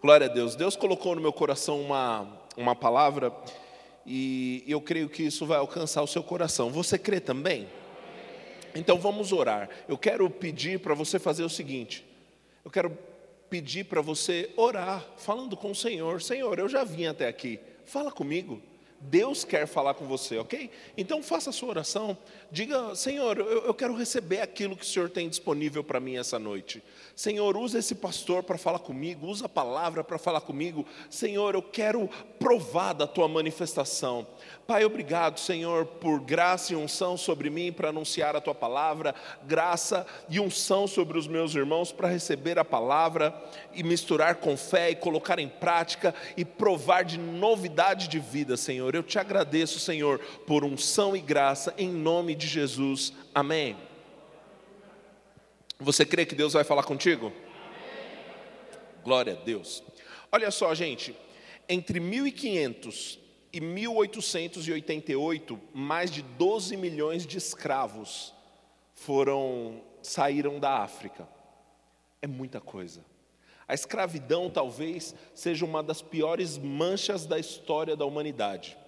Glória a Deus. Deus colocou no meu coração uma, uma palavra e eu creio que isso vai alcançar o seu coração. Você crê também? Então vamos orar. Eu quero pedir para você fazer o seguinte: eu quero pedir para você orar, falando com o Senhor: Senhor, eu já vim até aqui, fala comigo. Deus quer falar com você, ok? Então faça a sua oração, diga, Senhor, eu, eu quero receber aquilo que o Senhor tem disponível para mim essa noite. Senhor, usa esse pastor para falar comigo, usa a palavra para falar comigo. Senhor, eu quero provar da tua manifestação. Pai, obrigado, Senhor, por graça e unção sobre mim para anunciar a tua palavra, graça e unção sobre os meus irmãos para receber a palavra e misturar com fé e colocar em prática e provar de novidade de vida, Senhor. Eu te agradeço, Senhor, por unção e graça em nome de Jesus. Amém. Você crê que Deus vai falar contigo? Glória a Deus. Olha só, gente, entre 1500 e 1888, mais de 12 milhões de escravos foram saíram da África. É muita coisa. A escravidão talvez seja uma das piores manchas da história da humanidade,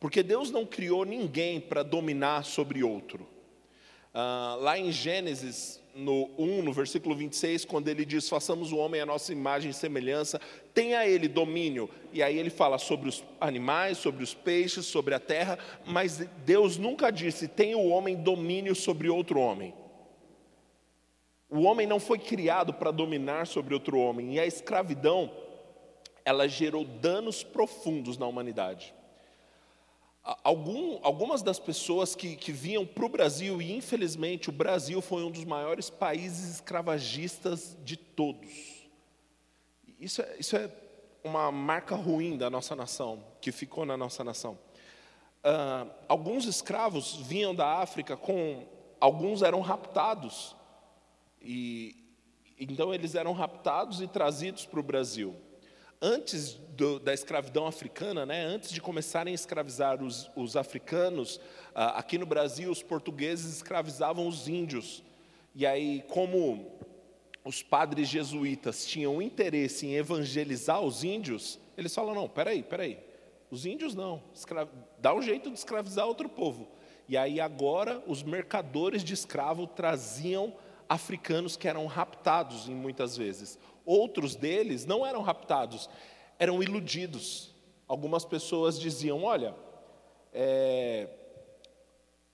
porque Deus não criou ninguém para dominar sobre outro. Ah, lá em Gênesis no 1, no versículo 26, quando ele diz: Façamos o homem a nossa imagem e semelhança, tenha ele domínio. E aí ele fala sobre os animais, sobre os peixes, sobre a terra, mas Deus nunca disse: tenha o homem domínio sobre outro homem. O homem não foi criado para dominar sobre outro homem, e a escravidão, ela gerou danos profundos na humanidade. Algum, algumas das pessoas que, que vinham para o Brasil, e infelizmente o Brasil foi um dos maiores países escravagistas de todos. Isso é, isso é uma marca ruim da nossa nação, que ficou na nossa nação. Uh, alguns escravos vinham da África com. Alguns eram raptados. E, então eles eram raptados e trazidos para o Brasil antes do, da escravidão africana, né, antes de começarem a escravizar os, os africanos, ah, aqui no Brasil os portugueses escravizavam os índios. E aí, como os padres jesuítas tinham interesse em evangelizar os índios, eles falam: não, peraí, peraí, os índios não, dá um jeito de escravizar outro povo. E aí agora os mercadores de escravo traziam africanos que eram raptados em muitas vezes, Outros deles não eram raptados, eram iludidos. Algumas pessoas diziam: Olha, é,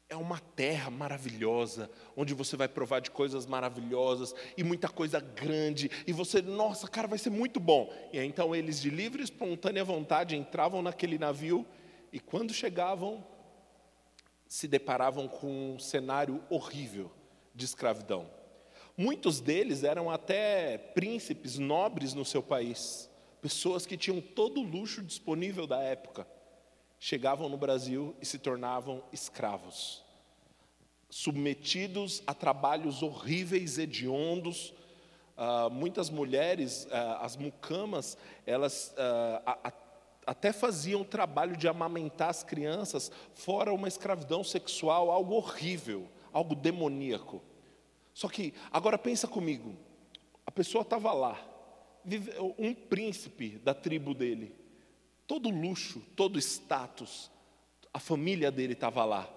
é uma terra maravilhosa, onde você vai provar de coisas maravilhosas e muita coisa grande, e você, nossa, cara, vai ser muito bom. E aí, então eles, de livre e espontânea vontade, entravam naquele navio e quando chegavam, se deparavam com um cenário horrível de escravidão. Muitos deles eram até príncipes, nobres no seu país, pessoas que tinham todo o luxo disponível da época. Chegavam no Brasil e se tornavam escravos, submetidos a trabalhos horríveis, hediondos. Uh, muitas mulheres, uh, as mucamas, elas uh, a, a, até faziam o trabalho de amamentar as crianças, fora uma escravidão sexual, algo horrível, algo demoníaco. Só que, agora pensa comigo, a pessoa estava lá, um príncipe da tribo dele, todo luxo, todo status, a família dele estava lá.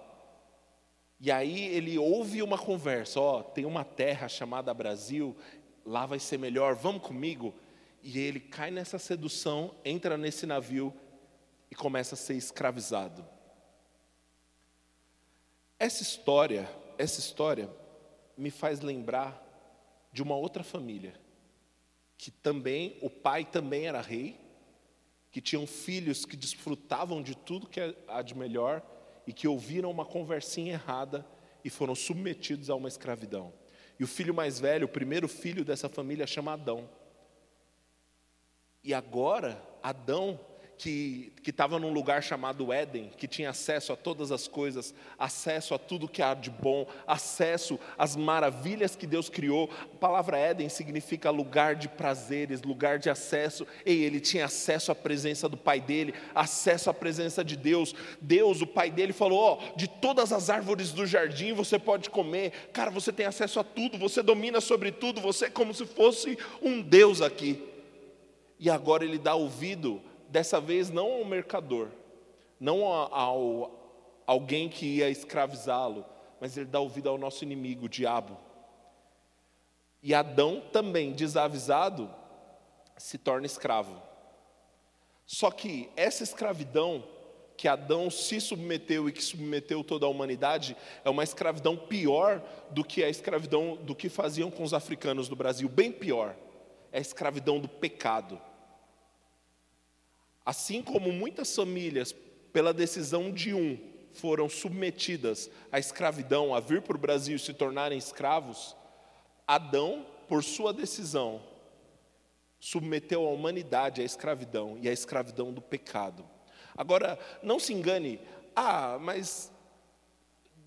E aí ele ouve uma conversa, ó, tem uma terra chamada Brasil, lá vai ser melhor, vamos comigo. E ele cai nessa sedução, entra nesse navio e começa a ser escravizado. Essa história, essa história me faz lembrar de uma outra família, que também, o pai também era rei, que tinham filhos que desfrutavam de tudo que há de melhor e que ouviram uma conversinha errada e foram submetidos a uma escravidão. E o filho mais velho, o primeiro filho dessa família, chama Adão. E agora, Adão que estava num lugar chamado Éden, que tinha acesso a todas as coisas, acesso a tudo que há de bom, acesso às maravilhas que Deus criou. A palavra Éden significa lugar de prazeres, lugar de acesso. E ele tinha acesso à presença do pai dele, acesso à presença de Deus. Deus, o pai dele, falou: Ó, oh, de todas as árvores do jardim você pode comer. Cara, você tem acesso a tudo, você domina sobre tudo, você é como se fosse um Deus aqui. E agora ele dá ouvido, dessa vez não ao mercador, não ao alguém que ia escravizá-lo, mas ele dá ouvido ao nosso inimigo, o diabo. E Adão também, desavisado, se torna escravo. Só que essa escravidão que Adão se submeteu e que submeteu toda a humanidade é uma escravidão pior do que a escravidão do que faziam com os africanos do Brasil, bem pior. É a escravidão do pecado. Assim como muitas famílias, pela decisão de um, foram submetidas à escravidão, a vir para o Brasil e se tornarem escravos, Adão, por sua decisão, submeteu a humanidade à escravidão e à escravidão do pecado. Agora, não se engane, ah, mas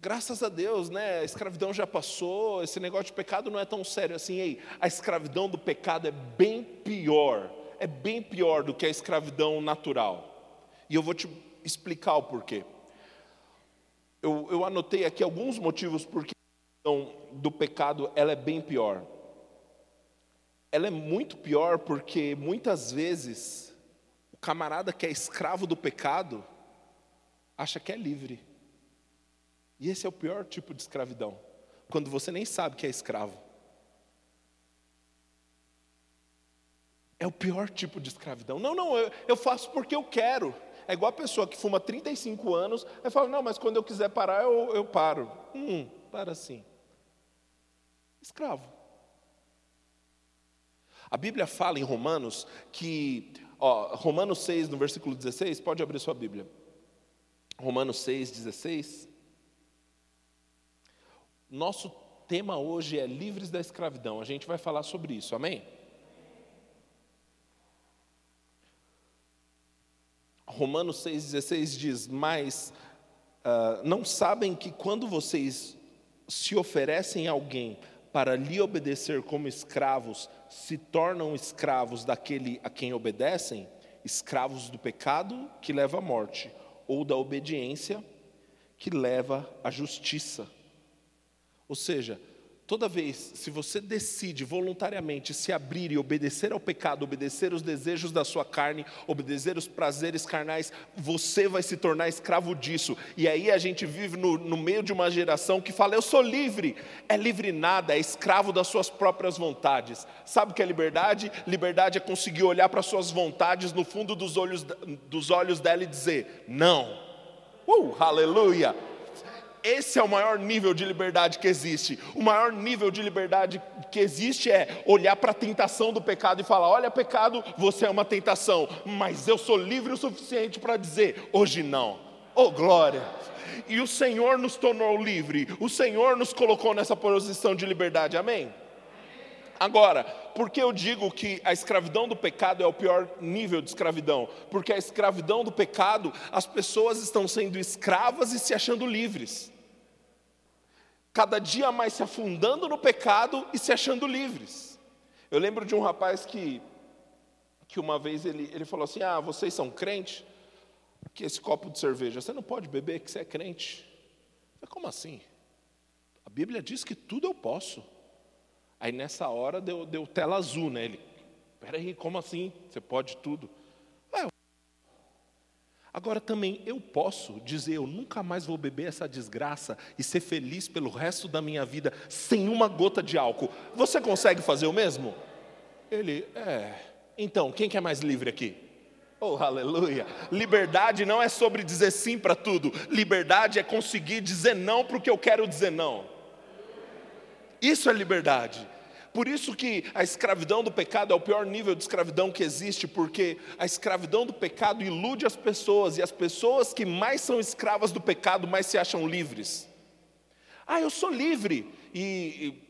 graças a Deus, né? A escravidão já passou, esse negócio de pecado não é tão sério assim. Ei, a escravidão do pecado é bem pior, é bem pior do que a escravidão natural. E eu vou te explicar o porquê. Eu, eu anotei aqui alguns motivos porque do pecado ela é bem pior. Ela é muito pior porque muitas vezes o camarada que é escravo do pecado acha que é livre. E esse é o pior tipo de escravidão, quando você nem sabe que é escravo. É o pior tipo de escravidão. Não, não, eu, eu faço porque eu quero. É igual a pessoa que fuma 35 anos e fala: Não, mas quando eu quiser parar, eu, eu paro. Hum, para sim escravo. A Bíblia fala em Romanos que, ó, Romanos 6, no versículo 16, pode abrir sua Bíblia. Romanos 6, 16. Nosso tema hoje é livres da escravidão. A gente vai falar sobre isso, amém? Romanos 6,16 diz: Mas uh, não sabem que quando vocês se oferecem a alguém para lhe obedecer como escravos, se tornam escravos daquele a quem obedecem, escravos do pecado que leva à morte, ou da obediência que leva à justiça. Ou seja, Toda vez, se você decide voluntariamente se abrir e obedecer ao pecado, obedecer os desejos da sua carne, obedecer os prazeres carnais, você vai se tornar escravo disso. E aí a gente vive no, no meio de uma geração que fala: Eu sou livre. É livre nada, é escravo das suas próprias vontades. Sabe o que é liberdade? Liberdade é conseguir olhar para suas vontades no fundo dos olhos, dos olhos dela e dizer: Não. Uh, aleluia! Esse é o maior nível de liberdade que existe. O maior nível de liberdade que existe é olhar para a tentação do pecado e falar: olha, pecado, você é uma tentação, mas eu sou livre o suficiente para dizer: hoje não. Oh, glória! E o Senhor nos tornou livre, o Senhor nos colocou nessa posição de liberdade, amém? Agora, por que eu digo que a escravidão do pecado é o pior nível de escravidão? Porque a escravidão do pecado, as pessoas estão sendo escravas e se achando livres cada dia mais se afundando no pecado e se achando livres. Eu lembro de um rapaz que, que uma vez ele, ele falou assim: Ah, vocês são crentes? Que esse copo de cerveja, você não pode beber que você é crente. Eu falei, Como assim? A Bíblia diz que tudo eu posso. Aí nessa hora deu, deu tela azul, né? Ele, peraí, como assim? Você pode tudo? Agora também eu posso dizer, eu nunca mais vou beber essa desgraça e ser feliz pelo resto da minha vida sem uma gota de álcool. Você consegue fazer o mesmo? Ele, é. Então, quem que é mais livre aqui? Oh, aleluia! Liberdade não é sobre dizer sim para tudo. Liberdade é conseguir dizer não para o que eu quero dizer não. Isso é liberdade. Por isso que a escravidão do pecado é o pior nível de escravidão que existe, porque a escravidão do pecado ilude as pessoas, e as pessoas que mais são escravas do pecado mais se acham livres. Ah, eu sou livre. E,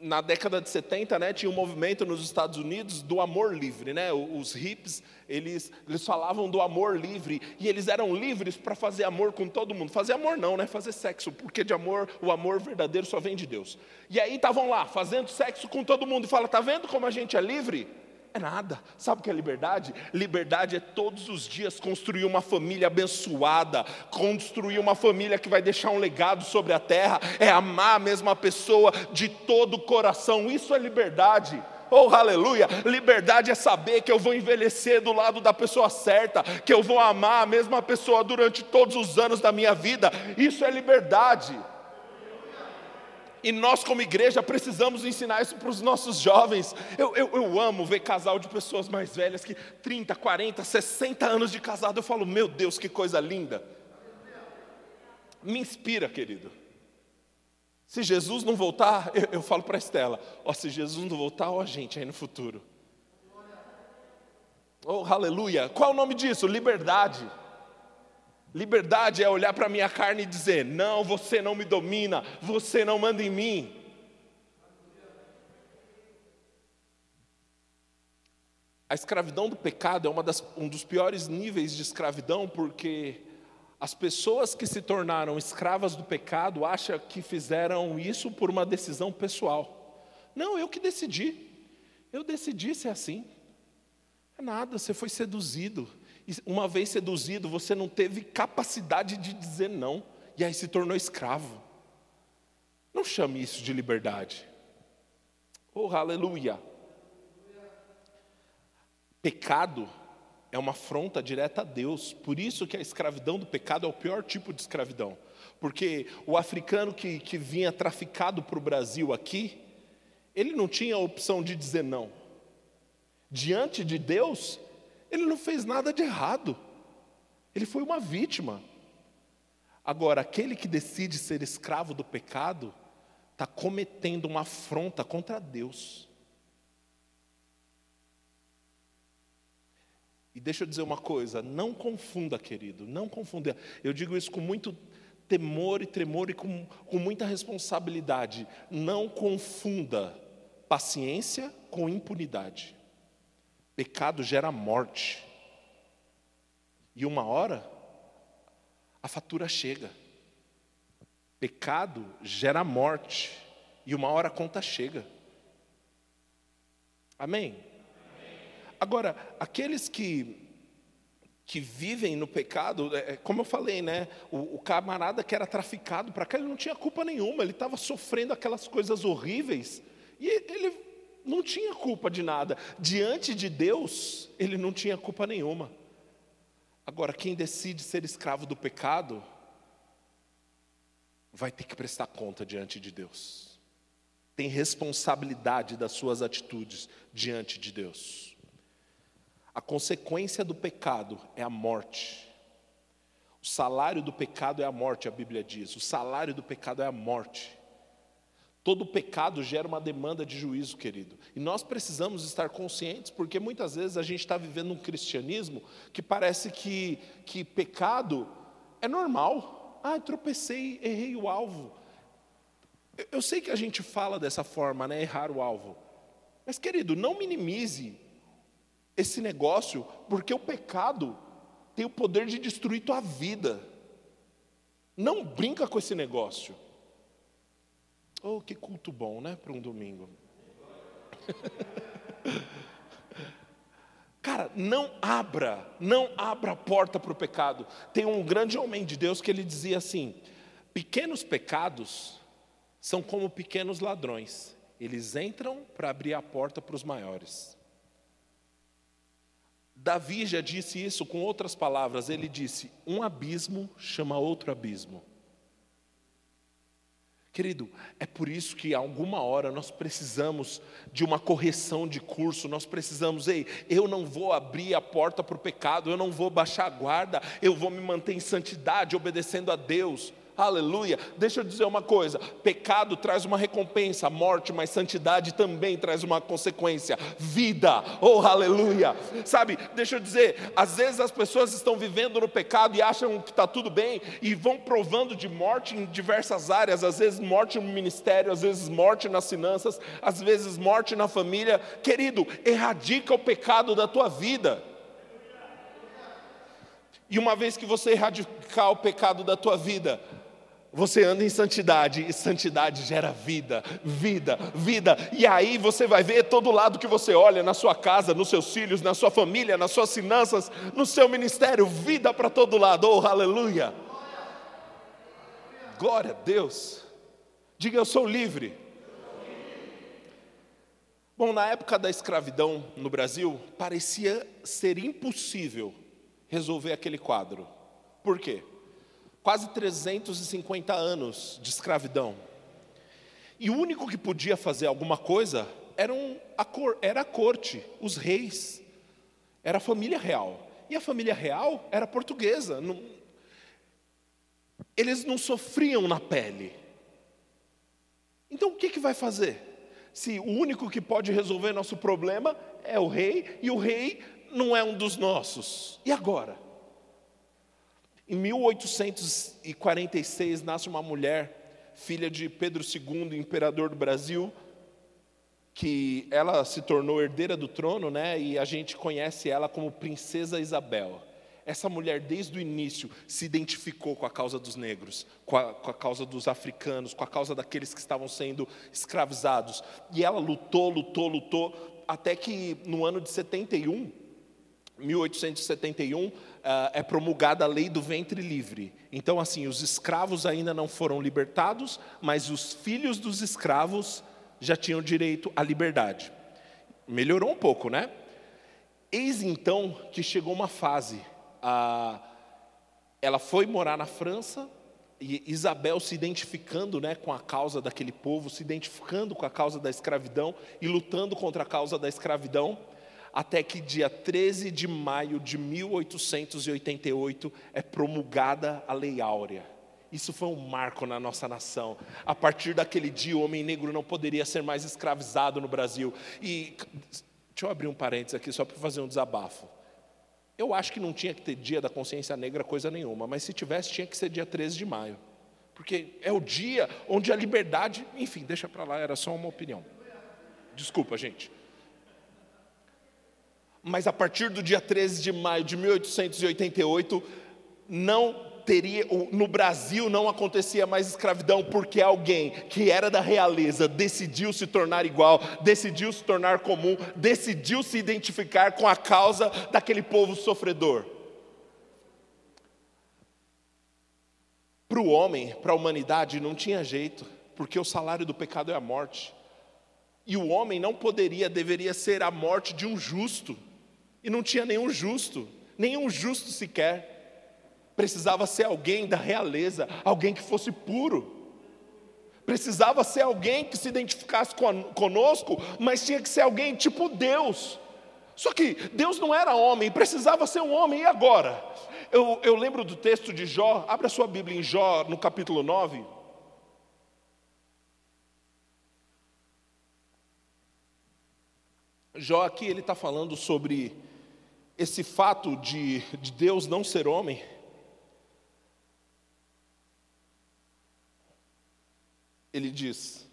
na década de 70, né, tinha um movimento nos Estados Unidos do amor livre, né? Os hips, eles, eles falavam do amor livre e eles eram livres para fazer amor com todo mundo. Fazer amor não, né? Fazer sexo, porque de amor, o amor verdadeiro só vem de Deus. E aí estavam lá fazendo sexo com todo mundo e fala: "Tá vendo como a gente é livre?" É nada. Sabe o que é liberdade? Liberdade é todos os dias construir uma família abençoada, construir uma família que vai deixar um legado sobre a terra, é amar a mesma pessoa de todo o coração. Isso é liberdade. Oh, aleluia! Liberdade é saber que eu vou envelhecer do lado da pessoa certa, que eu vou amar a mesma pessoa durante todos os anos da minha vida. Isso é liberdade. E nós, como igreja, precisamos ensinar isso para os nossos jovens. Eu, eu, eu, amo ver casal de pessoas mais velhas que 30, 40, 60 anos de casado. Eu falo, meu Deus, que coisa linda. Me inspira, querido. Se Jesus não voltar, eu, eu falo para a Estela: ó, se Jesus não voltar, ó, a gente aí no futuro. Oh, aleluia. Qual é o nome disso? Liberdade. Liberdade é olhar para a minha carne e dizer: Não, você não me domina, você não manda em mim. A escravidão do pecado é das, um dos piores níveis de escravidão, porque as pessoas que se tornaram escravas do pecado acham que fizeram isso por uma decisão pessoal. Não, eu que decidi. Eu decidi ser assim. É nada, você foi seduzido uma vez seduzido, você não teve capacidade de dizer não, e aí se tornou escravo. Não chame isso de liberdade. Oh, aleluia. Pecado é uma afronta direta a Deus. Por isso que a escravidão do pecado é o pior tipo de escravidão. Porque o africano que, que vinha traficado para o Brasil aqui, ele não tinha a opção de dizer não. Diante de Deus, ele não fez nada de errado. Ele foi uma vítima. Agora, aquele que decide ser escravo do pecado, está cometendo uma afronta contra Deus. E deixa eu dizer uma coisa, não confunda, querido, não confunda. Eu digo isso com muito temor e tremor e com, com muita responsabilidade. Não confunda paciência com impunidade. Pecado gera morte. E uma hora, a fatura chega. Pecado gera morte. E uma hora a conta chega. Amém? Agora, aqueles que que vivem no pecado, é, é, como eu falei, né? O, o camarada que era traficado para cá, ele não tinha culpa nenhuma, ele estava sofrendo aquelas coisas horríveis e ele não tinha culpa de nada. Diante de Deus, ele não tinha culpa nenhuma. Agora, quem decide ser escravo do pecado, vai ter que prestar conta diante de Deus. Tem responsabilidade das suas atitudes diante de Deus. A consequência do pecado é a morte. O salário do pecado é a morte, a Bíblia diz. O salário do pecado é a morte. Todo pecado gera uma demanda de juízo, querido. E nós precisamos estar conscientes, porque muitas vezes a gente está vivendo um cristianismo que parece que, que pecado é normal. Ah, tropecei, errei o alvo. Eu, sei que a gente fala dessa forma, né? Errar o alvo. Mas, querido, não minimize esse negócio, porque o pecado tem o poder de destruir tua vida. Não brinca com esse negócio. Oh, que culto bom, né? Para um domingo. Cara, não abra, não abra a porta para o pecado. Tem um grande homem de Deus que ele dizia assim: pequenos pecados são como pequenos ladrões, eles entram para abrir a porta para os maiores. Davi já disse isso com outras palavras, ele disse: um abismo chama outro abismo. Querido, é por isso que alguma hora nós precisamos de uma correção de curso, nós precisamos, ei, eu não vou abrir a porta para o pecado, eu não vou baixar a guarda, eu vou me manter em santidade, obedecendo a Deus. Aleluia. Deixa eu dizer uma coisa: pecado traz uma recompensa, morte, mas santidade também traz uma consequência, vida. Oh, aleluia. Sabe, deixa eu dizer, às vezes as pessoas estão vivendo no pecado e acham que está tudo bem e vão provando de morte em diversas áreas, às vezes morte no ministério, às vezes morte nas finanças, às vezes morte na família. Querido, erradica o pecado da tua vida. E uma vez que você erradicar o pecado da tua vida, você anda em santidade e santidade gera vida, vida, vida. E aí você vai ver todo lado que você olha, na sua casa, nos seus filhos, na sua família, nas suas finanças, no seu ministério, vida para todo lado. Oh, aleluia! Glória a Deus. Diga eu sou livre. Bom, na época da escravidão no Brasil, parecia ser impossível resolver aquele quadro. Por quê? Quase 350 anos de escravidão. E o único que podia fazer alguma coisa era, um, a, cor, era a corte, os reis, era a família real. E a família real era portuguesa. Não, eles não sofriam na pele. Então o que, que vai fazer? se o único que pode resolver nosso problema é o rei, e o rei não é um dos nossos. E agora? Em 1846 nasce uma mulher, filha de Pedro II, imperador do Brasil, que ela se tornou herdeira do trono, né? E a gente conhece ela como Princesa Isabel. Essa mulher, desde o início, se identificou com a causa dos negros, com a, com a, causa dos africanos, com a causa daqueles que estavam sendo escravizados. E ela lutou, lutou, lutou, até que no ano de 71, 1871, uh, é promulgada a lei do ventre livre. Então, assim, os escravos ainda não foram libertados, mas os filhos dos escravos já tinham direito à liberdade. Melhorou um pouco, né? Eis então que chegou uma fase ah, ela foi morar na França, e Isabel se identificando né, com a causa daquele povo, se identificando com a causa da escravidão e lutando contra a causa da escravidão, até que dia 13 de maio de 1888 é promulgada a Lei Áurea. Isso foi um marco na nossa nação. A partir daquele dia, o homem negro não poderia ser mais escravizado no Brasil. E deixa eu abrir um parênteses aqui só para fazer um desabafo. Eu acho que não tinha que ter dia da consciência negra coisa nenhuma, mas se tivesse, tinha que ser dia 13 de maio. Porque é o dia onde a liberdade, enfim, deixa para lá, era só uma opinião. Desculpa, gente. Mas a partir do dia 13 de maio de 1888, não teria, no Brasil não acontecia mais escravidão porque alguém que era da realeza decidiu se tornar igual, decidiu se tornar comum, decidiu se identificar com a causa daquele povo sofredor. Para o homem, para a humanidade, não tinha jeito, porque o salário do pecado é a morte. E o homem não poderia, deveria ser a morte de um justo. E não tinha nenhum justo, nenhum justo sequer precisava ser alguém da realeza, alguém que fosse puro. Precisava ser alguém que se identificasse conosco, mas tinha que ser alguém tipo Deus. Só que Deus não era homem, precisava ser um homem, e agora? Eu, eu lembro do texto de Jó, abra sua Bíblia em Jó, no capítulo 9. Jó aqui ele está falando sobre esse fato de, de Deus não ser homem. ele diz,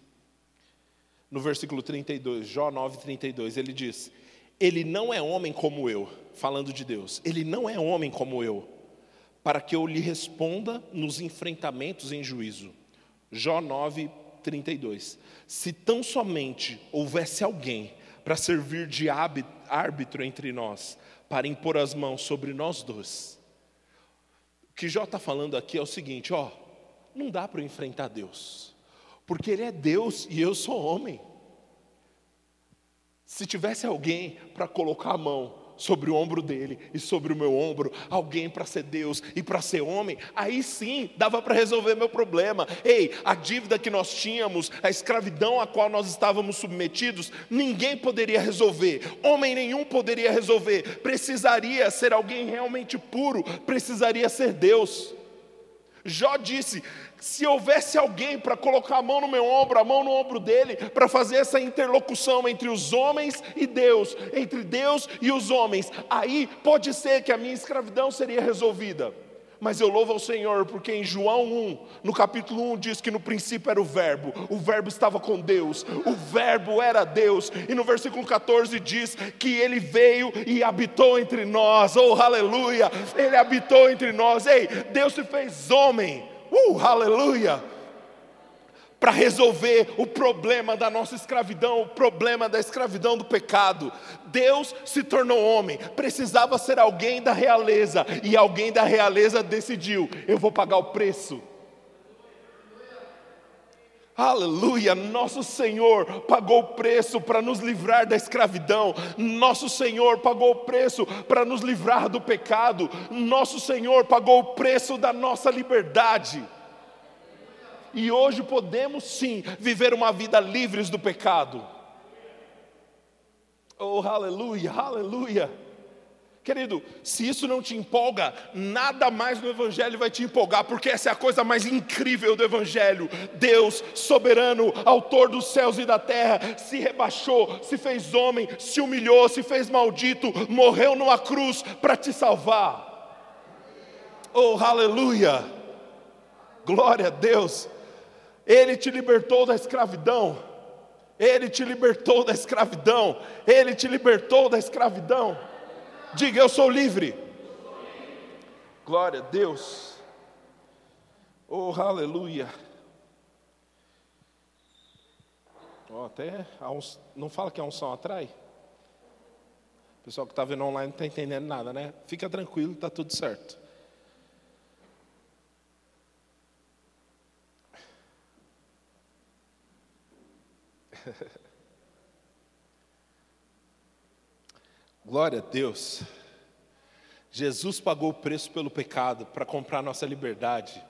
no versículo 32, Jó 9, 32, ele diz: Ele não é homem como eu, falando de Deus, ele não é homem como eu, para que eu lhe responda nos enfrentamentos em juízo. Jó 9, 32. Se tão somente houvesse alguém para servir de árbitro entre nós, para impor as mãos sobre nós dois. O que Jó está falando aqui é o seguinte: ó, não dá para enfrentar Deus porque Ele é Deus e eu sou homem. Se tivesse alguém para colocar a mão sobre o ombro dele e sobre o meu ombro, alguém para ser Deus e para ser homem, aí sim dava para resolver meu problema. Ei, a dívida que nós tínhamos, a escravidão a qual nós estávamos submetidos, ninguém poderia resolver, homem nenhum poderia resolver, precisaria ser alguém realmente puro, precisaria ser Deus. Jó disse: se houvesse alguém para colocar a mão no meu ombro, a mão no ombro dele, para fazer essa interlocução entre os homens e Deus, entre Deus e os homens, aí pode ser que a minha escravidão seria resolvida. Mas eu louvo ao Senhor, porque em João 1, no capítulo 1, diz que no princípio era o Verbo, o Verbo estava com Deus, o Verbo era Deus, e no versículo 14 diz que ele veio e habitou entre nós, oh aleluia, ele habitou entre nós, ei, Deus se fez homem, uh, aleluia, para resolver o problema da nossa escravidão, o problema da escravidão do pecado. Deus se tornou homem, precisava ser alguém da realeza, e alguém da realeza decidiu: eu vou pagar o preço. Aleluia, nosso Senhor pagou o preço para nos livrar da escravidão, nosso Senhor pagou o preço para nos livrar do pecado, nosso Senhor pagou o preço da nossa liberdade. E hoje podemos sim viver uma vida livres do pecado. Oh, aleluia, aleluia. Querido, se isso não te empolga, nada mais no Evangelho vai te empolgar, porque essa é a coisa mais incrível do Evangelho. Deus, soberano, autor dos céus e da terra, se rebaixou, se fez homem, se humilhou, se fez maldito, morreu numa cruz para te salvar. Oh, aleluia! Glória a Deus! Ele te libertou da escravidão. Ele te libertou da escravidão. Ele te libertou da escravidão. Diga, eu sou livre. Glória a Deus. Oh, aleluia. Oh, até uns... não fala que a unção atrai? O pessoal que está vendo online não está entendendo nada, né? Fica tranquilo, está tudo certo. Glória a Deus. Jesus pagou o preço pelo pecado para comprar nossa liberdade.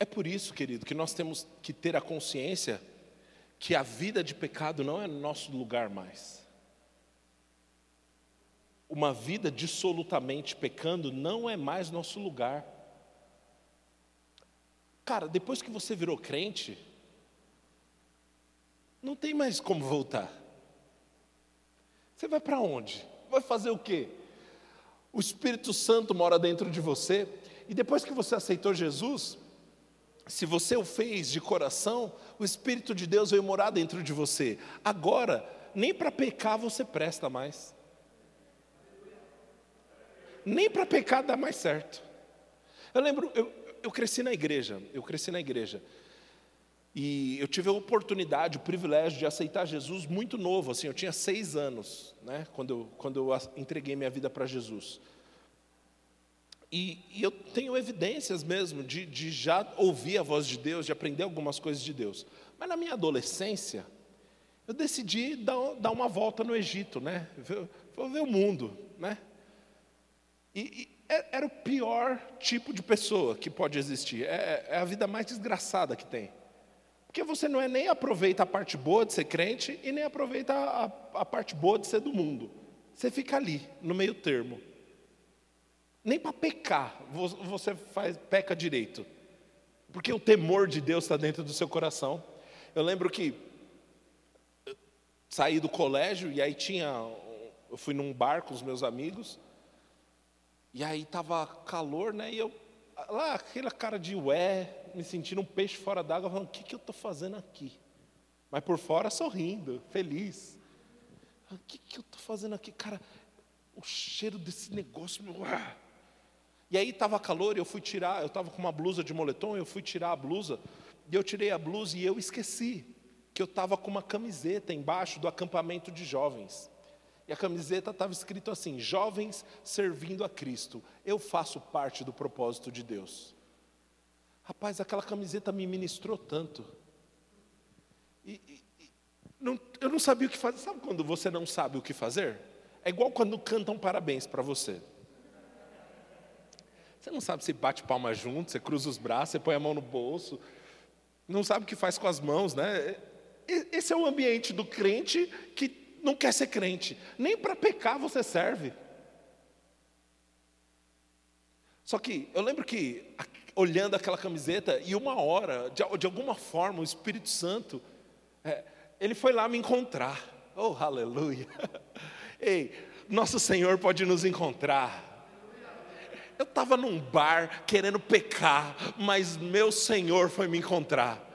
É por isso, querido, que nós temos que ter a consciência que a vida de pecado não é nosso lugar mais. Uma vida dissolutamente pecando não é mais nosso lugar. Cara, depois que você virou crente, não tem mais como voltar. Você vai para onde? Vai fazer o quê? O Espírito Santo mora dentro de você, e depois que você aceitou Jesus, se você o fez de coração, o Espírito de Deus veio morar dentro de você. Agora, nem para pecar você presta mais. Nem para pecar dá mais certo. Eu lembro, eu, eu cresci na igreja, eu cresci na igreja. E eu tive a oportunidade, o privilégio de aceitar Jesus muito novo, assim, eu tinha seis anos, né, quando eu, quando eu entreguei minha vida para Jesus. E, e, eu tenho evidências mesmo de, de já ouvir a voz de Deus, de aprender algumas coisas de Deus. Mas na minha adolescência, eu decidi dar, dar uma volta no Egito, né? Vou ver o mundo, né? E, era o pior tipo de pessoa que pode existir. É, é a vida mais desgraçada que tem. Porque você não é nem aproveita a parte boa de ser crente e nem aproveita a, a parte boa de ser do mundo. Você fica ali, no meio termo. Nem para pecar você faz, peca direito. Porque o temor de Deus está dentro do seu coração. Eu lembro que saí do colégio e aí tinha. Eu fui num bar com os meus amigos. E aí estava calor, né? E eu. Lá, aquela cara de ué, me sentindo um peixe fora d'água, falando: o que, que eu estou fazendo aqui? Mas por fora sorrindo, feliz. O que, que eu estou fazendo aqui? Cara, o cheiro desse negócio. Uah. E aí estava calor e eu fui tirar, eu estava com uma blusa de moletom, eu fui tirar a blusa, e eu tirei a blusa e eu esqueci que eu estava com uma camiseta embaixo do acampamento de jovens. E a camiseta estava escrito assim: Jovens servindo a Cristo, eu faço parte do propósito de Deus. Rapaz, aquela camiseta me ministrou tanto. E, e, e não, eu não sabia o que fazer. Sabe quando você não sabe o que fazer? É igual quando cantam parabéns para você. Você não sabe se bate palma junto, você cruza os braços, você põe a mão no bolso. Não sabe o que faz com as mãos, né? Esse é o ambiente do crente que não quer ser crente. Nem para pecar você serve. Só que eu lembro que olhando aquela camiseta e uma hora, de, de alguma forma, o Espírito Santo, é, ele foi lá me encontrar. Oh, aleluia! Ei, nosso Senhor pode nos encontrar. Eu estava num bar querendo pecar, mas meu Senhor foi me encontrar.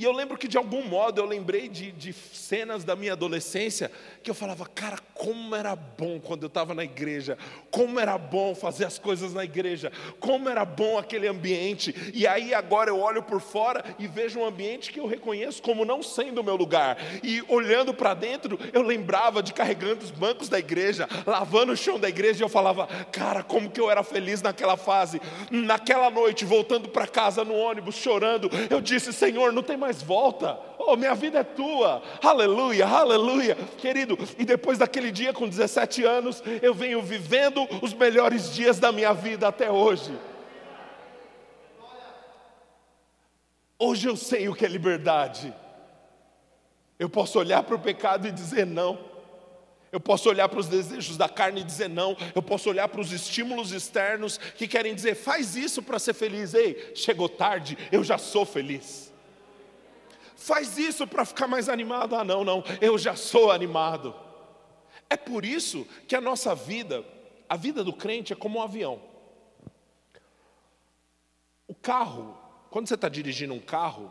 E eu lembro que de algum modo eu lembrei de, de cenas da minha adolescência que eu falava, cara, como era bom quando eu estava na igreja, como era bom fazer as coisas na igreja, como era bom aquele ambiente. E aí agora eu olho por fora e vejo um ambiente que eu reconheço como não sendo o meu lugar. E olhando para dentro, eu lembrava de carregando os bancos da igreja, lavando o chão da igreja, e eu falava, cara, como que eu era feliz naquela fase. Naquela noite, voltando para casa no ônibus, chorando, eu disse, Senhor, não tem mais mais volta. Oh, minha vida é tua. Aleluia, aleluia. Querido, e depois daquele dia com 17 anos, eu venho vivendo os melhores dias da minha vida até hoje. Hoje eu sei o que é liberdade. Eu posso olhar para o pecado e dizer não. Eu posso olhar para os desejos da carne e dizer não. Eu posso olhar para os estímulos externos que querem dizer, faz isso para ser feliz. Ei, chegou tarde, eu já sou feliz faz isso para ficar mais animado. Ah, não, não, eu já sou animado. É por isso que a nossa vida, a vida do crente é como um avião. O carro, quando você está dirigindo um carro,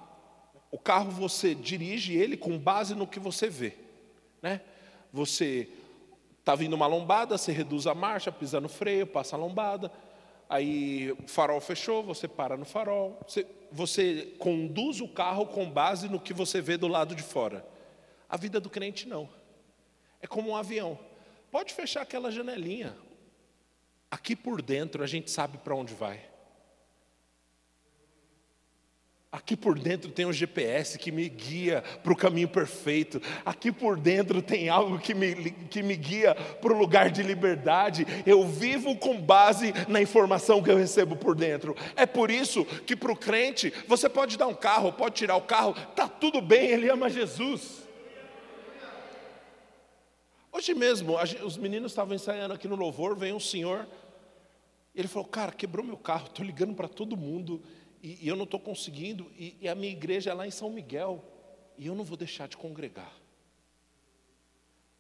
o carro você dirige ele com base no que você vê, né? Você está vindo uma lombada, você reduz a marcha, pisa no freio, passa a lombada, aí o farol fechou, você para no farol, você você conduz o carro com base no que você vê do lado de fora. A vida do crente não. É como um avião. Pode fechar aquela janelinha. Aqui por dentro a gente sabe para onde vai. Aqui por dentro tem um GPS que me guia para o caminho perfeito. Aqui por dentro tem algo que me, que me guia para o lugar de liberdade. Eu vivo com base na informação que eu recebo por dentro. É por isso que para o crente, você pode dar um carro, pode tirar o carro, está tudo bem, ele ama Jesus. Hoje mesmo, os meninos estavam ensaiando aqui no louvor, veio um senhor, ele falou: Cara, quebrou meu carro, estou ligando para todo mundo e, e eu não estou conseguindo, e, e a minha igreja é lá em São Miguel, e eu não vou deixar de congregar.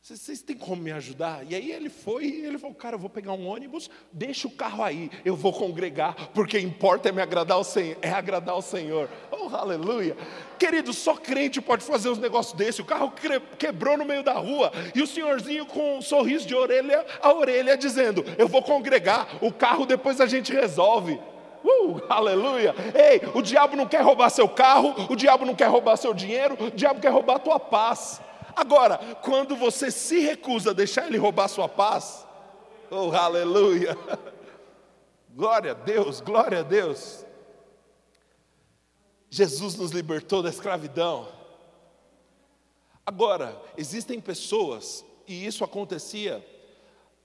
Vocês, têm como me ajudar? E aí ele foi e ele falou: Cara, eu vou pegar um ônibus, deixa o carro aí, eu vou congregar, porque importa é me agradar ao Senhor, é agradar ao Senhor. Oh, aleluia! Querido, só crente pode fazer uns negócios desse. O carro quebrou no meio da rua e o senhorzinho com um sorriso de orelha a orelha dizendo: Eu vou congregar, o carro depois a gente resolve. Uh, aleluia! Ei, o diabo não quer roubar seu carro, o diabo não quer roubar seu dinheiro, o diabo quer roubar a tua paz. Agora, quando você se recusa a deixar ele roubar sua paz, oh, aleluia! Glória a Deus, glória a Deus. Jesus nos libertou da escravidão. Agora, existem pessoas, e isso acontecia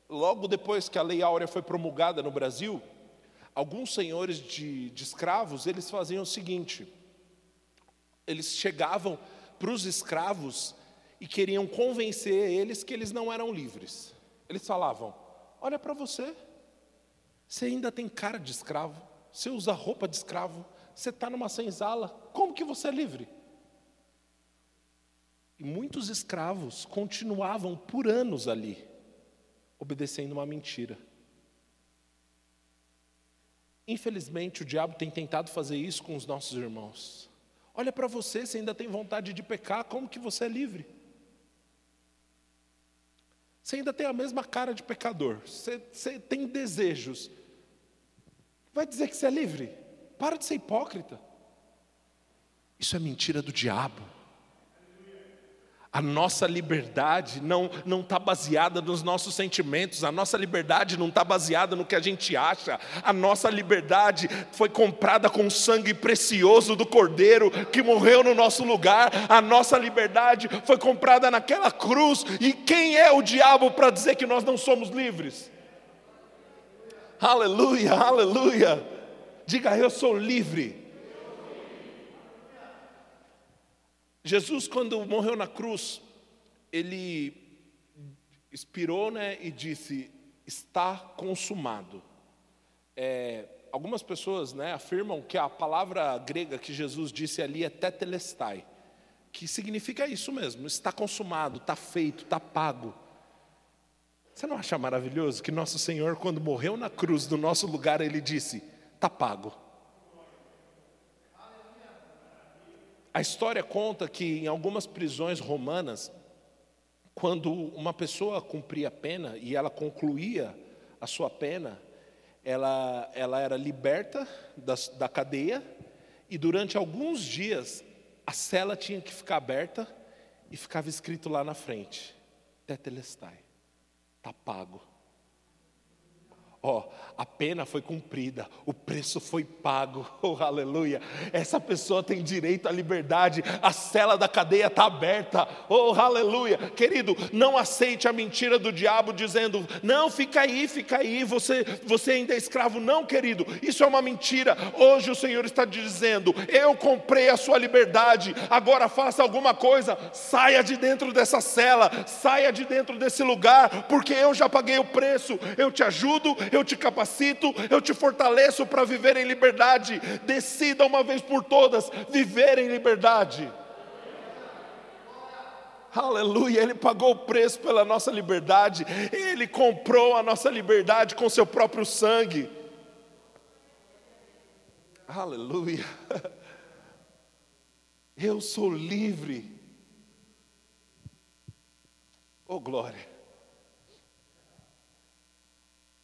logo depois que a Lei Áurea foi promulgada no Brasil, alguns senhores de, de escravos, eles faziam o seguinte: eles chegavam para os escravos e queriam convencer eles que eles não eram livres. Eles falavam: Olha para você, você ainda tem cara de escravo, você usa roupa de escravo, você está numa senzala, como que você é livre? E muitos escravos continuavam por anos ali, obedecendo uma mentira. Infelizmente, o diabo tem tentado fazer isso com os nossos irmãos. Olha para você, você ainda tem vontade de pecar, como que você é livre? Você ainda tem a mesma cara de pecador, você, você tem desejos. Vai dizer que você é livre? Para de ser hipócrita. Isso é mentira do diabo. A nossa liberdade não não está baseada nos nossos sentimentos, a nossa liberdade não está baseada no que a gente acha. A nossa liberdade foi comprada com o sangue precioso do Cordeiro que morreu no nosso lugar. A nossa liberdade foi comprada naquela cruz. E quem é o diabo para dizer que nós não somos livres? Aleluia, aleluia. Diga eu sou livre. Jesus, quando morreu na cruz, ele expirou né, e disse: Está consumado. É, algumas pessoas né, afirmam que a palavra grega que Jesus disse ali é tetelestai, que significa isso mesmo: está consumado, está feito, está pago. Você não acha maravilhoso que nosso Senhor, quando morreu na cruz do nosso lugar, ele disse: Está pago. A história conta que em algumas prisões romanas, quando uma pessoa cumpria a pena e ela concluía a sua pena, ela, ela era liberta da, da cadeia e durante alguns dias a cela tinha que ficar aberta e ficava escrito lá na frente: Tetelestai, está pago. Ó, oh, a pena foi cumprida, o preço foi pago, oh aleluia. Essa pessoa tem direito à liberdade, a cela da cadeia está aberta, oh aleluia. Querido, não aceite a mentira do diabo dizendo, não, fica aí, fica aí, você, você ainda é escravo. Não, querido, isso é uma mentira. Hoje o Senhor está dizendo, eu comprei a sua liberdade, agora faça alguma coisa, saia de dentro dessa cela, saia de dentro desse lugar, porque eu já paguei o preço, eu te ajudo, eu te capacito, eu te fortaleço para viver em liberdade. Decida uma vez por todas viver em liberdade. Aleluia, Ele pagou o preço pela nossa liberdade, Ele comprou a nossa liberdade com seu próprio sangue. Aleluia, eu sou livre. Oh glória.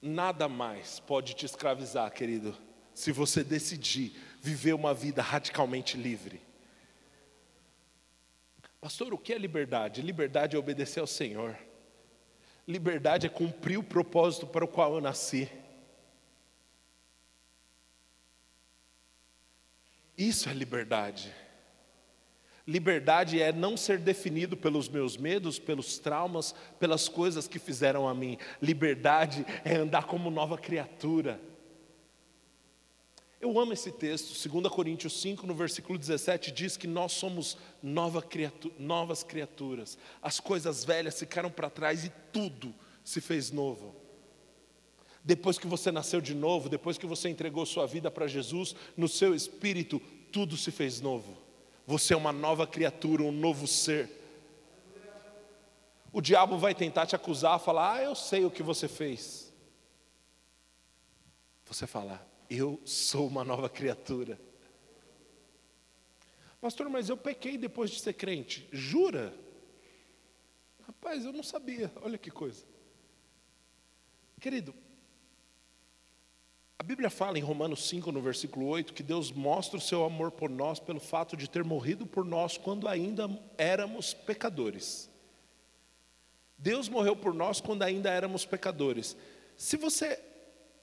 Nada mais pode te escravizar, querido, se você decidir viver uma vida radicalmente livre. Pastor, o que é liberdade? Liberdade é obedecer ao Senhor. Liberdade é cumprir o propósito para o qual eu nasci. Isso é liberdade. Liberdade é não ser definido pelos meus medos, pelos traumas, pelas coisas que fizeram a mim. Liberdade é andar como nova criatura. Eu amo esse texto, 2 Coríntios 5, no versículo 17, diz que nós somos nova criatura, novas criaturas. As coisas velhas ficaram para trás e tudo se fez novo. Depois que você nasceu de novo, depois que você entregou sua vida para Jesus, no seu espírito, tudo se fez novo. Você é uma nova criatura, um novo ser. O diabo vai tentar te acusar, falar: Ah, eu sei o que você fez. Você fala: Eu sou uma nova criatura. Pastor, mas eu pequei depois de ser crente. Jura? Rapaz, eu não sabia. Olha que coisa. Querido, a Bíblia fala em Romanos 5, no versículo 8, que Deus mostra o seu amor por nós pelo fato de ter morrido por nós quando ainda éramos pecadores. Deus morreu por nós quando ainda éramos pecadores. Se você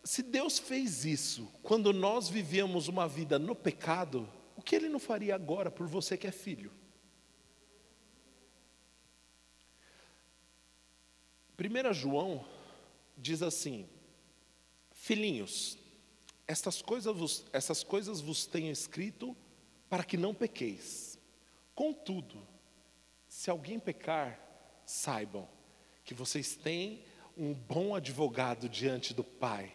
se Deus fez isso quando nós vivíamos uma vida no pecado, o que ele não faria agora por você que é filho? 1 João diz assim: Filhinhos, estas coisas, vos, essas coisas vos tenho escrito para que não pequeis. Contudo, se alguém pecar, saibam que vocês têm um bom advogado diante do Pai.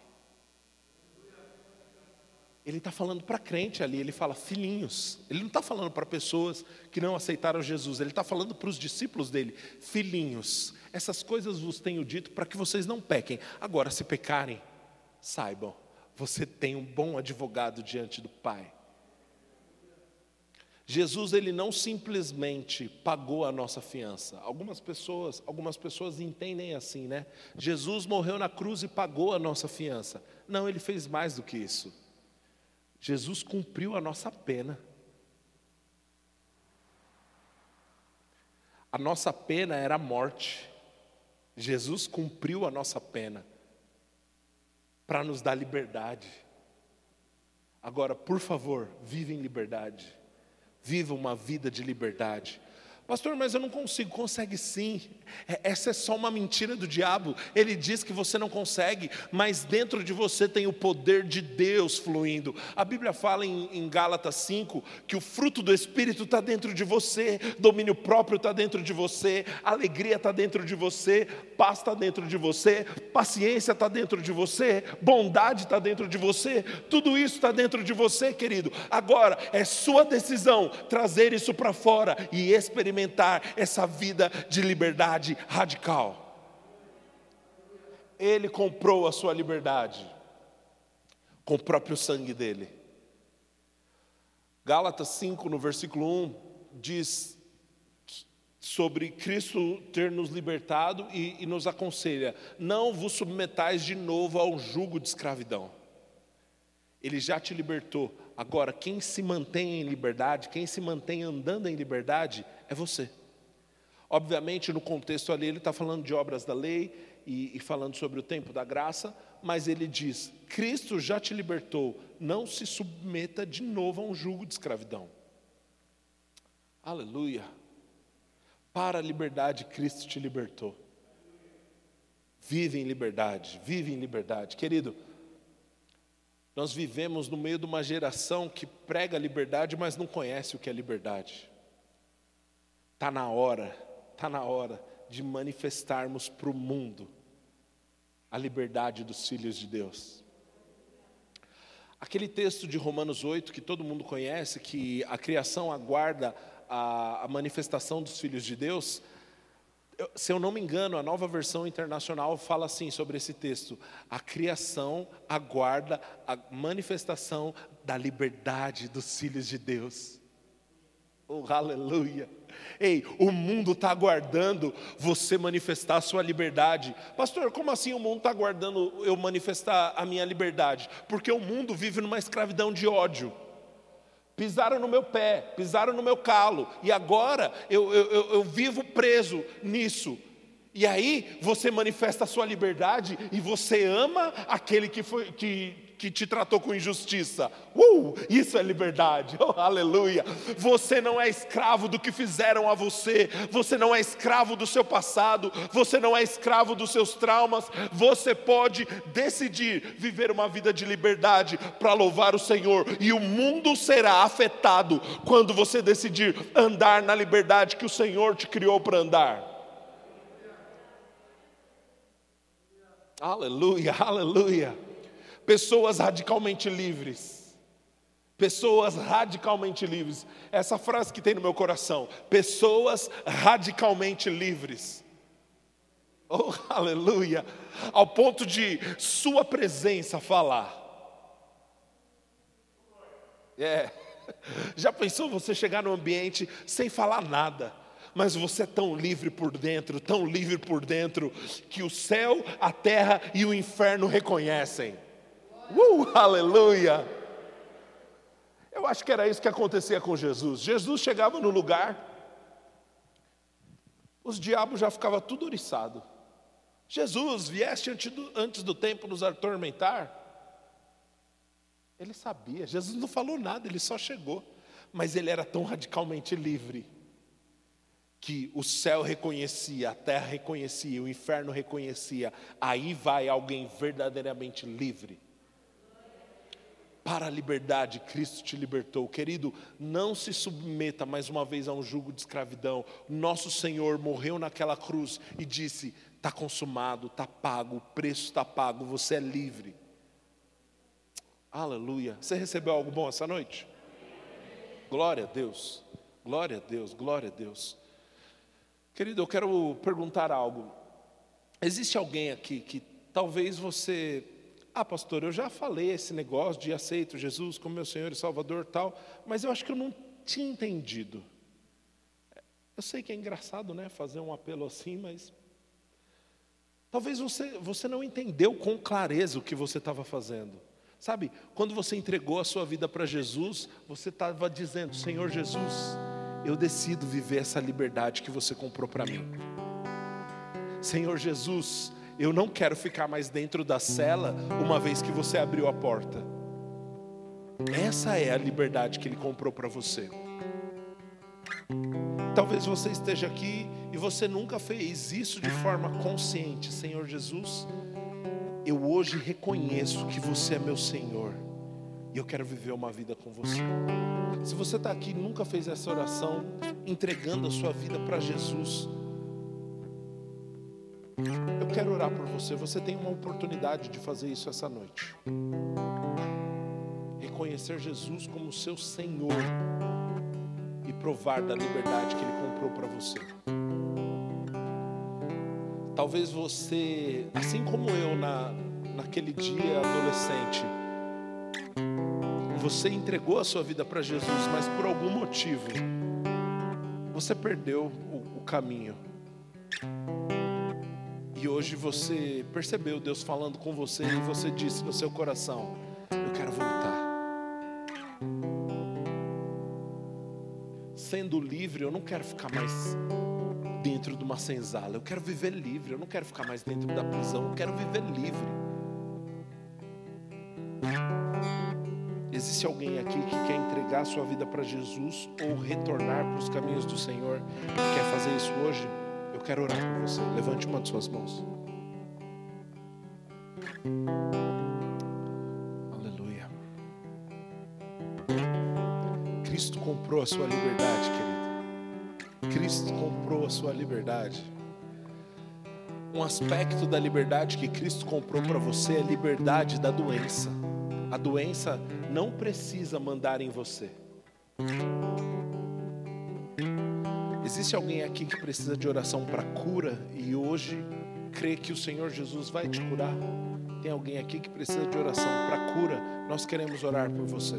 Ele está falando para crente ali, ele fala filhinhos. Ele não está falando para pessoas que não aceitaram Jesus, ele está falando para os discípulos dele, filhinhos. Essas coisas vos tenho dito para que vocês não pequem. Agora, se pecarem, saibam você tem um bom advogado diante do Pai. Jesus ele não simplesmente pagou a nossa fiança. Algumas pessoas, algumas pessoas entendem assim, né? Jesus morreu na cruz e pagou a nossa fiança. Não, ele fez mais do que isso. Jesus cumpriu a nossa pena. A nossa pena era a morte. Jesus cumpriu a nossa pena para nos dar liberdade. Agora, por favor, viva em liberdade. Viva uma vida de liberdade. Pastor, mas eu não consigo. Consegue sim. É, essa é só uma mentira do diabo. Ele diz que você não consegue, mas dentro de você tem o poder de Deus fluindo. A Bíblia fala em, em Gálatas 5 que o fruto do Espírito está dentro de você, domínio próprio está dentro de você, alegria está dentro de você, paz está dentro de você, paciência está dentro de você, bondade está dentro de você, tudo isso está dentro de você, querido. Agora é sua decisão trazer isso para fora e experimentar essa vida de liberdade liberdade radical. Ele comprou a sua liberdade com o próprio sangue dele. Gálatas 5, no versículo 1, diz sobre Cristo ter nos libertado e, e nos aconselha: não vos submetais de novo ao jugo de escravidão. Ele já te libertou. Agora, quem se mantém em liberdade, quem se mantém andando em liberdade, é você. Obviamente, no contexto ali, ele está falando de obras da lei e, e falando sobre o tempo da graça, mas ele diz: Cristo já te libertou, não se submeta de novo a um jugo de escravidão. Aleluia. Para a liberdade, Cristo te libertou. Vive em liberdade, vive em liberdade. Querido, nós vivemos no meio de uma geração que prega liberdade, mas não conhece o que é liberdade. Está na hora, está na hora de manifestarmos para o mundo a liberdade dos filhos de Deus. Aquele texto de Romanos 8 que todo mundo conhece, que a criação aguarda a, a manifestação dos filhos de Deus, eu, se eu não me engano, a nova versão internacional fala assim sobre esse texto: a criação aguarda a manifestação da liberdade dos filhos de Deus. Oh, aleluia! Ei, o mundo está aguardando você manifestar a sua liberdade. Pastor, como assim o mundo está aguardando eu manifestar a minha liberdade? Porque o mundo vive numa escravidão de ódio. Pisaram no meu pé, pisaram no meu calo, e agora eu, eu, eu vivo preso nisso. E aí você manifesta a sua liberdade e você ama aquele que, foi, que, que te tratou com injustiça. Uh, isso é liberdade. Oh, aleluia. Você não é escravo do que fizeram a você. Você não é escravo do seu passado. Você não é escravo dos seus traumas. Você pode decidir viver uma vida de liberdade para louvar o Senhor. E o mundo será afetado quando você decidir andar na liberdade que o Senhor te criou para andar. Aleluia, aleluia pessoas radicalmente livres. Pessoas radicalmente livres. Essa frase que tem no meu coração: pessoas radicalmente livres. Oh, aleluia! Ao ponto de Sua presença falar. É. Já pensou você chegar no ambiente sem falar nada? mas você é tão livre por dentro, tão livre por dentro, que o céu, a terra e o inferno reconhecem. Uh, aleluia! Eu acho que era isso que acontecia com Jesus. Jesus chegava no lugar, os diabos já ficavam tudo oriçado. Jesus, vieste antes do, antes do tempo nos atormentar. Ele sabia, Jesus não falou nada, ele só chegou. Mas ele era tão radicalmente livre que o céu reconhecia, a terra reconhecia, o inferno reconhecia. Aí vai alguém verdadeiramente livre para a liberdade, Cristo te libertou. Querido, não se submeta mais uma vez a um jugo de escravidão. Nosso Senhor morreu naquela cruz e disse: está consumado, está pago, o preço está pago, você é livre. Aleluia. Você recebeu algo bom essa noite? Glória a Deus, glória a Deus, glória a Deus. Querido, eu quero perguntar algo. Existe alguém aqui que talvez você ah, pastor, eu já falei esse negócio de aceito Jesus como meu Senhor e Salvador tal, mas eu acho que eu não tinha entendido. Eu sei que é engraçado, né, fazer um apelo assim, mas talvez você, você não entendeu com clareza o que você estava fazendo. Sabe, quando você entregou a sua vida para Jesus, você estava dizendo: Senhor Jesus, eu decido viver essa liberdade que você comprou para mim. Senhor Jesus, eu não quero ficar mais dentro da cela uma vez que você abriu a porta. Essa é a liberdade que Ele comprou para você. Talvez você esteja aqui e você nunca fez isso de forma consciente. Senhor Jesus, eu hoje reconheço que você é meu Senhor e eu quero viver uma vida com você. Se você está aqui e nunca fez essa oração, entregando a sua vida para Jesus, eu quero orar por você. Você tem uma oportunidade de fazer isso essa noite. Reconhecer Jesus como seu Senhor e provar da liberdade que Ele comprou para você. Talvez você, assim como eu na, naquele dia adolescente, você entregou a sua vida para Jesus, mas por algum motivo você perdeu o, o caminho. E hoje você percebeu Deus falando com você e você disse no seu coração: Eu quero voltar. Sendo livre, eu não quero ficar mais dentro de uma senzala. Eu quero viver livre. Eu não quero ficar mais dentro da prisão. Eu quero viver livre. Existe alguém aqui que quer entregar sua vida para Jesus ou retornar para os caminhos do Senhor? Quer fazer isso hoje? Quero orar por você. Levante uma de suas mãos. Aleluia. Cristo comprou a sua liberdade, querido. Cristo comprou a sua liberdade. Um aspecto da liberdade que Cristo comprou para você é a liberdade da doença. A doença não precisa mandar em você. Existe alguém aqui que precisa de oração para cura e hoje crê que o Senhor Jesus vai te curar? Tem alguém aqui que precisa de oração para cura? Nós queremos orar por você.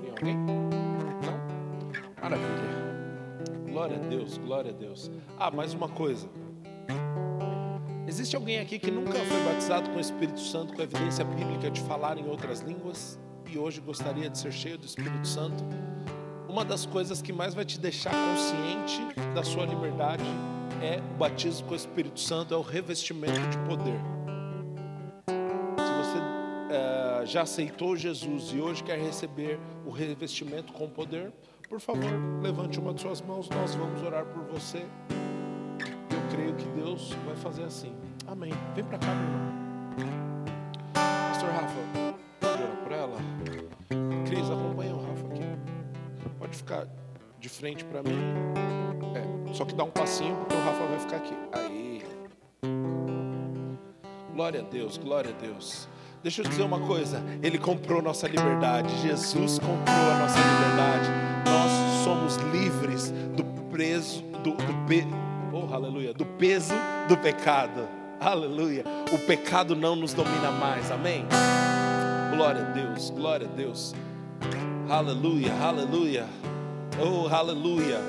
Tem alguém? Não? Maravilha. Glória a Deus, glória a Deus. Ah, mais uma coisa. Existe alguém aqui que nunca foi batizado com o Espírito Santo, com evidência bíblica de falar em outras línguas e hoje gostaria de ser cheio do Espírito Santo? Uma das coisas que mais vai te deixar consciente da sua liberdade é o batismo com o Espírito Santo, é o revestimento de poder. Se você é, já aceitou Jesus e hoje quer receber o revestimento com poder, por favor, levante uma de suas mãos, nós vamos orar por você creio que Deus vai fazer assim. Amém. Vem para cá, meu irmão. Pastor Rafa, de frente para mim. É, só que dá um passinho porque o Rafa vai ficar aqui. Aí. Glória a Deus, glória a Deus. Deixa eu dizer uma coisa, Ele comprou nossa liberdade, Jesus comprou a nossa liberdade. Nós somos livres do preso, do, do, oh aleluia, do peso do pecado. Aleluia. O pecado não nos domina mais. Amém. Glória a Deus, glória a Deus. Aleluia, aleluia. Oh, aleluia.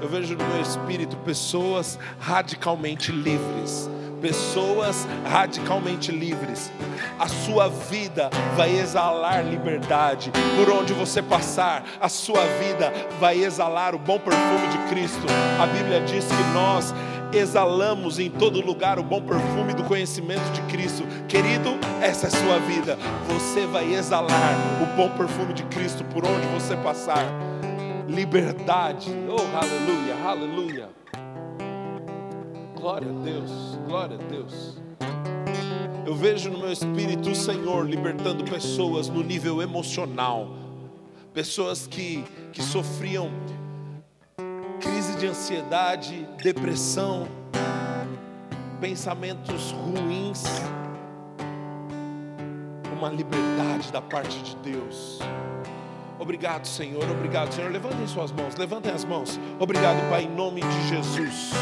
Eu vejo no meu espírito pessoas radicalmente livres pessoas radicalmente livres. A sua vida vai exalar liberdade. Por onde você passar, a sua vida vai exalar o bom perfume de Cristo. A Bíblia diz que nós exalamos em todo lugar o bom perfume do conhecimento de Cristo. Querido, essa é a sua vida. Você vai exalar o bom perfume de Cristo por onde você passar. Liberdade. Oh, aleluia, aleluia. Glória a Deus, glória a Deus. Eu vejo no meu espírito o Senhor libertando pessoas no nível emocional, pessoas que, que sofriam crise de ansiedade, depressão, pensamentos ruins, uma liberdade da parte de Deus. Obrigado, Senhor. Obrigado, Senhor. Levantem suas mãos. Levantem as mãos. Obrigado, Pai, em nome de Jesus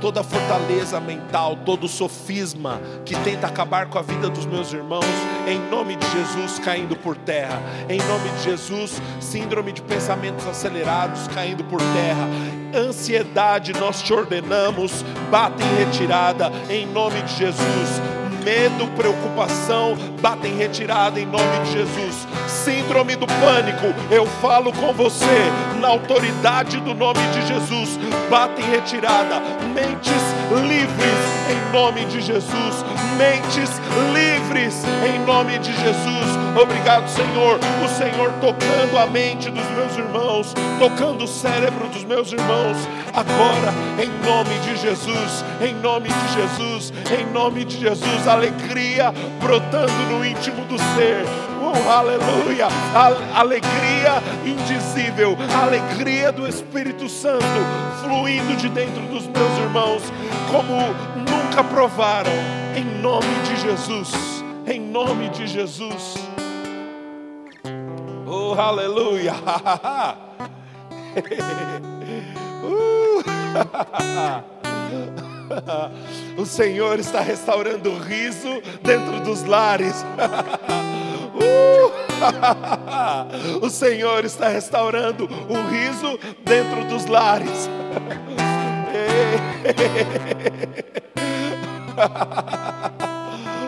toda fortaleza mental, todo sofisma que tenta acabar com a vida dos meus irmãos, em nome de Jesus caindo por terra, em nome de Jesus, síndrome de pensamentos acelerados caindo por terra, ansiedade nós te ordenamos, bata em retirada, em nome de Jesus medo, preocupação, bata em retirada em nome de Jesus. Síndrome do pânico, eu falo com você, na autoridade do nome de Jesus, bata em retirada. Mentes livres em nome de Jesus. Mentes livres em nome de Jesus. Obrigado, Senhor. O Senhor tocando a mente dos meus irmãos, tocando o cérebro dos meus irmãos. Agora, em nome de Jesus, em nome de Jesus, em nome de Jesus alegria brotando no íntimo do ser. Oh, aleluia! A alegria indizível, a alegria do Espírito Santo fluindo de dentro dos meus irmãos, como nunca provaram, em nome de Jesus. Em nome de Jesus. Oh, aleluia! uh. o Senhor está restaurando o riso dentro dos lares. uh! o Senhor está restaurando o riso dentro dos lares.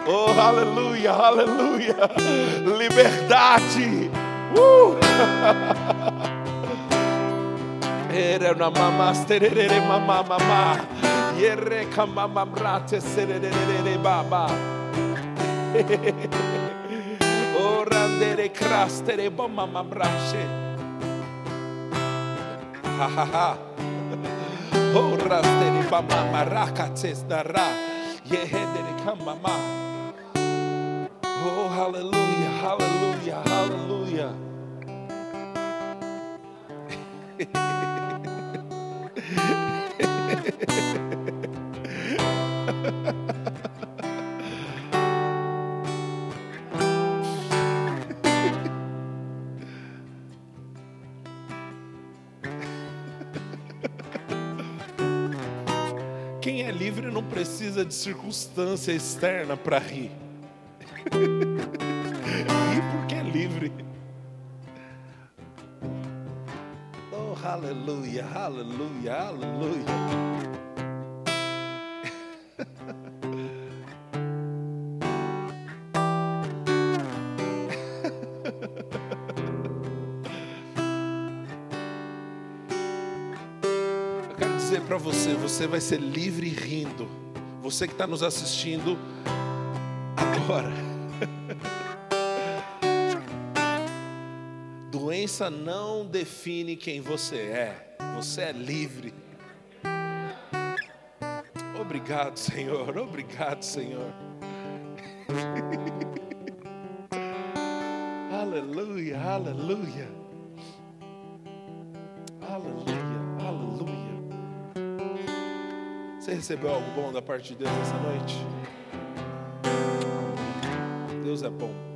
oh, aleluia, aleluia. Liberdade. Uh! Era na mamasterere mama mama. Yere kamamamrate serere baba. Orandere krastere bomamamrashe. Ha ha ha. Orastere bamamarakatses dara. Yehendere kamama. Oh, hallelujah, hallelujah, hallelujah. Quem é livre não precisa de circunstância externa para rir. rir porque é livre. Oh, aleluia, aleluia, aleluia. Você, vai ser livre rindo. Você que está nos assistindo agora. Doença não define quem você é. Você é livre. Obrigado, Senhor. Obrigado, Senhor. aleluia. Aleluia, recebeu algo bom da parte de Deus essa noite? Deus é bom.